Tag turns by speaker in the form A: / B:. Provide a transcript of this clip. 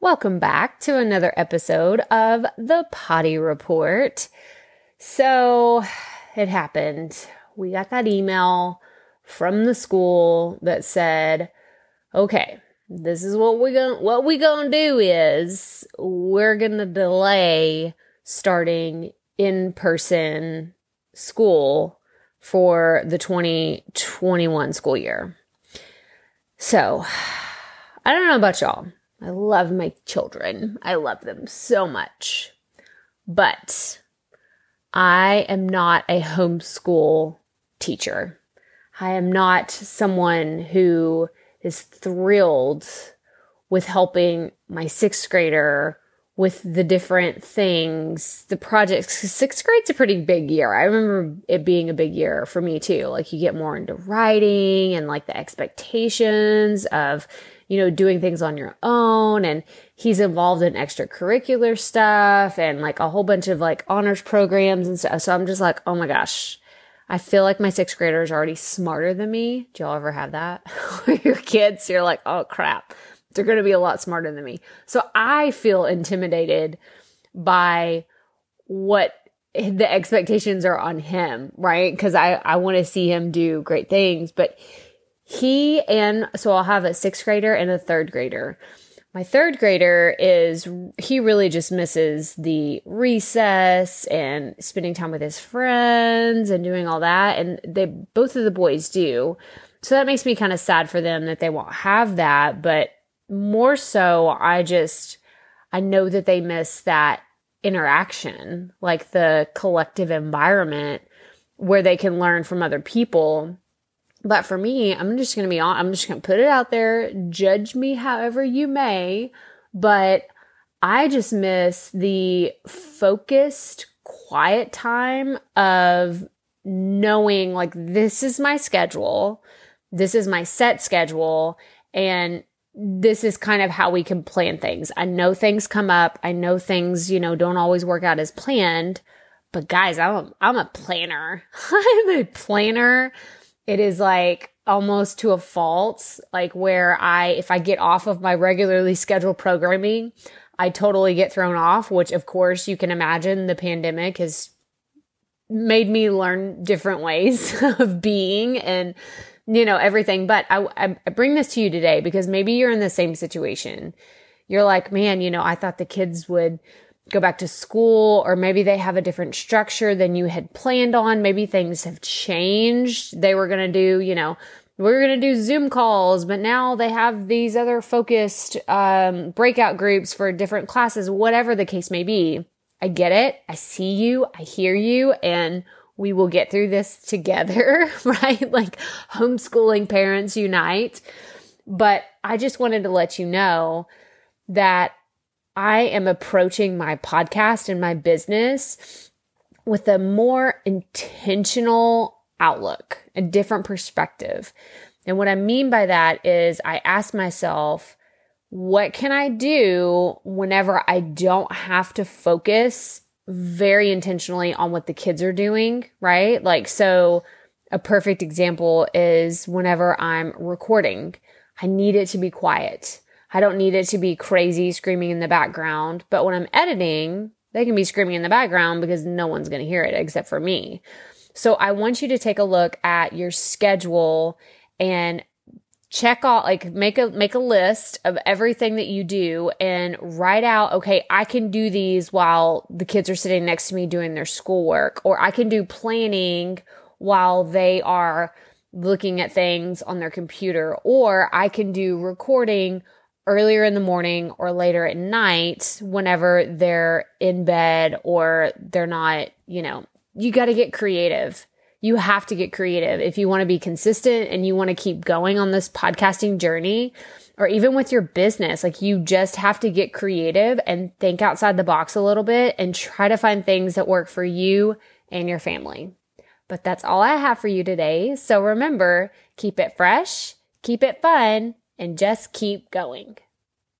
A: Welcome back to another episode of the Potty Report. So it happened. We got that email from the school that said, okay, this is what we're to what we to do is we're to delay starting in-person school for the 2021 school year. So, I don't know about y'all. I love my children. I love them so much. But I am not a homeschool teacher. I am not someone who is thrilled with helping my sixth grader with the different things, the projects. Sixth grade's a pretty big year. I remember it being a big year for me too. Like you get more into writing and like the expectations of you know, doing things on your own. And he's involved in extracurricular stuff and like a whole bunch of like honors programs and stuff. So I'm just like, oh my gosh. I feel like my sixth grader is already smarter than me. Do y'all ever have that? your kids, you're like, oh crap, they're going to be a lot smarter than me. So I feel intimidated by what the expectations are on him, right? Because I, I want to see him do great things, but he and so I'll have a sixth grader and a third grader. My third grader is, he really just misses the recess and spending time with his friends and doing all that. And they, both of the boys do. So that makes me kind of sad for them that they won't have that. But more so, I just, I know that they miss that interaction, like the collective environment where they can learn from other people but for me, I'm just going to be on, I'm just going to put it out there. Judge me however you may. But I just miss the focused, quiet time of knowing like this is my schedule. This is my set schedule. And this is kind of how we can plan things. I know things come up. I know things, you know, don't always work out as planned. But guys, I'm a, I'm a planner. I'm a planner it is like almost to a fault, like where I, if I get off of my regularly scheduled programming, I totally get thrown off, which of course you can imagine the pandemic has made me learn different ways of being and, you know, everything. But I, I bring this to you today because maybe you're in the same situation. You're like, man, you know, I thought the kids would, go back to school or maybe they have a different structure than you had planned on. Maybe things have changed. They were going to do, you know, we are going to do Zoom calls, but now they have these other focused um, breakout groups for different classes, whatever the case may be. I get it. I see you. I hear you. And we will get through this together, right? Like homeschooling parents unite. But I just wanted to let you know that I am approaching my podcast and my business with a more intentional outlook, a different perspective. And what I mean by that is I ask myself, what can I do whenever I don't have to focus very intentionally on what the kids are doing, right? Like, so a perfect example is whenever I'm recording, I need it to be quiet. I don't need it to be crazy screaming in the background. But when I'm editing, they can be screaming in the background because no one's going to hear it except for me. So I want you to take a look at your schedule and check all like make a make a list of everything that you do and write out okay I can do these while the kids are sitting next to me doing their schoolwork or I can do planning while they are looking at things on their computer or I can do recording earlier in the morning or later at night whenever they're in bed or they're not, you know, you got to get creative. You have to get creative if you want to be consistent and you want to keep going on this podcasting journey or even with your business. Like you just have to get creative and think outside the box a little bit and try to find things that work for you and your family. But that's all I have for you today. So remember, keep it fresh, keep it fun, and just keep going.